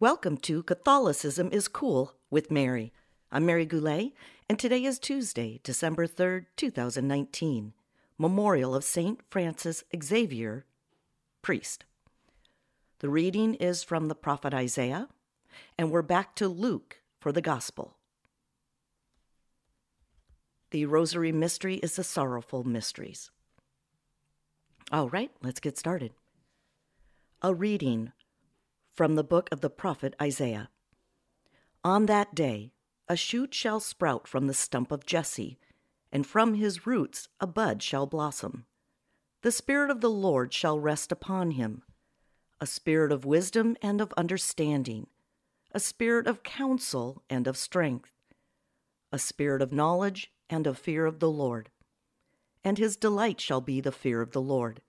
Welcome to Catholicism is Cool with Mary. I'm Mary Goulet, and today is Tuesday, December 3rd, 2019, Memorial of St. Francis Xavier, Priest. The reading is from the prophet Isaiah, and we're back to Luke for the Gospel. The Rosary Mystery is the Sorrowful Mysteries. All right, let's get started. A reading from the book of the prophet Isaiah. On that day, a shoot shall sprout from the stump of Jesse, and from his roots a bud shall blossom. The Spirit of the Lord shall rest upon him a spirit of wisdom and of understanding, a spirit of counsel and of strength, a spirit of knowledge and of fear of the Lord. And his delight shall be the fear of the Lord.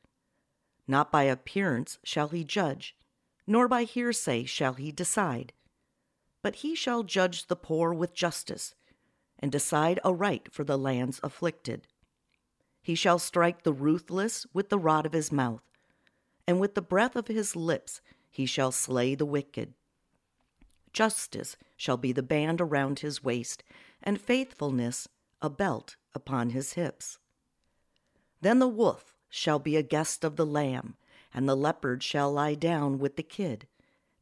Not by appearance shall he judge nor by hearsay shall he decide. But he shall judge the poor with justice, and decide aright for the land's afflicted. He shall strike the ruthless with the rod of his mouth, and with the breath of his lips he shall slay the wicked. Justice shall be the band around his waist, and faithfulness a belt upon his hips. Then the wolf shall be a guest of the lamb, and the leopard shall lie down with the kid.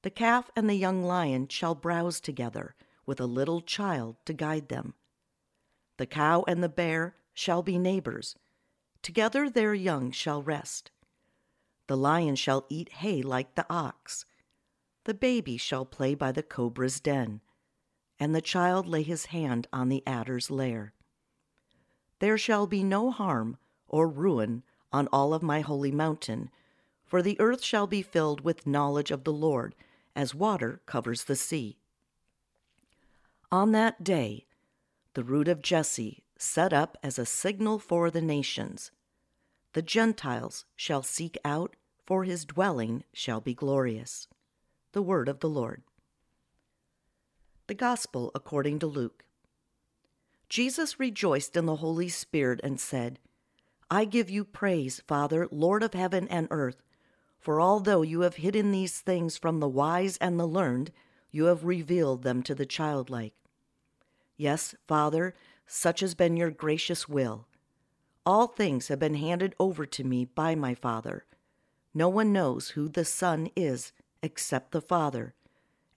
The calf and the young lion shall browse together, with a little child to guide them. The cow and the bear shall be neighbors. Together their young shall rest. The lion shall eat hay like the ox. The baby shall play by the cobra's den, and the child lay his hand on the adder's lair. There shall be no harm or ruin on all of my holy mountain, for the earth shall be filled with knowledge of the Lord, as water covers the sea. On that day, the root of Jesse set up as a signal for the nations. The Gentiles shall seek out, for his dwelling shall be glorious. The word of the Lord. The Gospel according to Luke. Jesus rejoiced in the Holy Spirit and said, I give you praise, Father, Lord of heaven and earth for although you have hidden these things from the wise and the learned, you have revealed them to the childlike. Yes, Father, such has been your gracious will. All things have been handed over to me by my Father. No one knows who the Son is except the Father,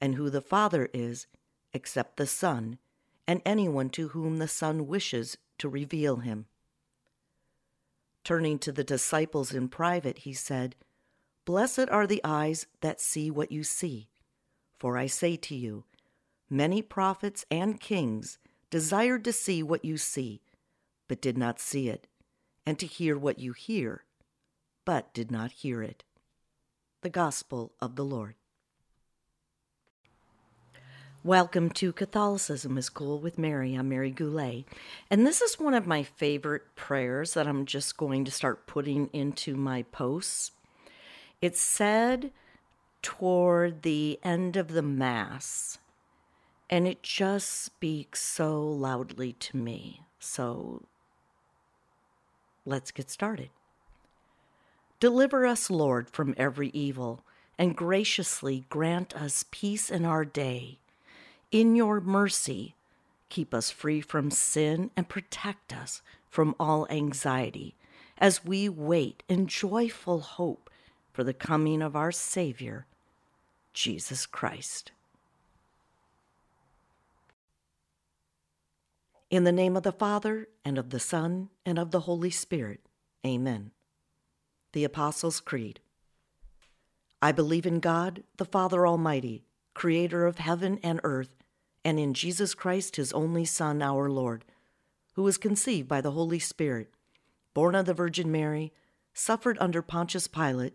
and who the Father is except the Son, and anyone to whom the Son wishes to reveal him. Turning to the disciples in private, he said, Blessed are the eyes that see what you see. For I say to you, many prophets and kings desired to see what you see, but did not see it, and to hear what you hear, but did not hear it. The Gospel of the Lord. Welcome to Catholicism is Cool with Mary. I'm Mary Goulet. And this is one of my favorite prayers that I'm just going to start putting into my posts it's said toward the end of the Mass, and it just speaks so loudly to me. So let's get started. Deliver us, Lord, from every evil, and graciously grant us peace in our day. In your mercy, keep us free from sin and protect us from all anxiety as we wait in joyful hope for the coming of our Savior, Jesus Christ. In the name of the Father, and of the Son, and of the Holy Spirit, amen. The Apostles' Creed. I believe in God, the Father Almighty, creator of heaven and earth, and in Jesus Christ, his only Son, our Lord, who was conceived by the Holy Spirit, born of the Virgin Mary, suffered under Pontius Pilate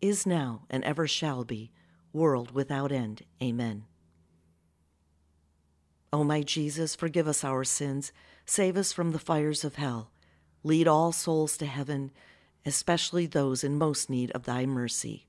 is now, and ever shall be, world without end. Amen. O my Jesus, forgive us our sins, save us from the fires of hell, lead all souls to heaven, especially those in most need of thy mercy.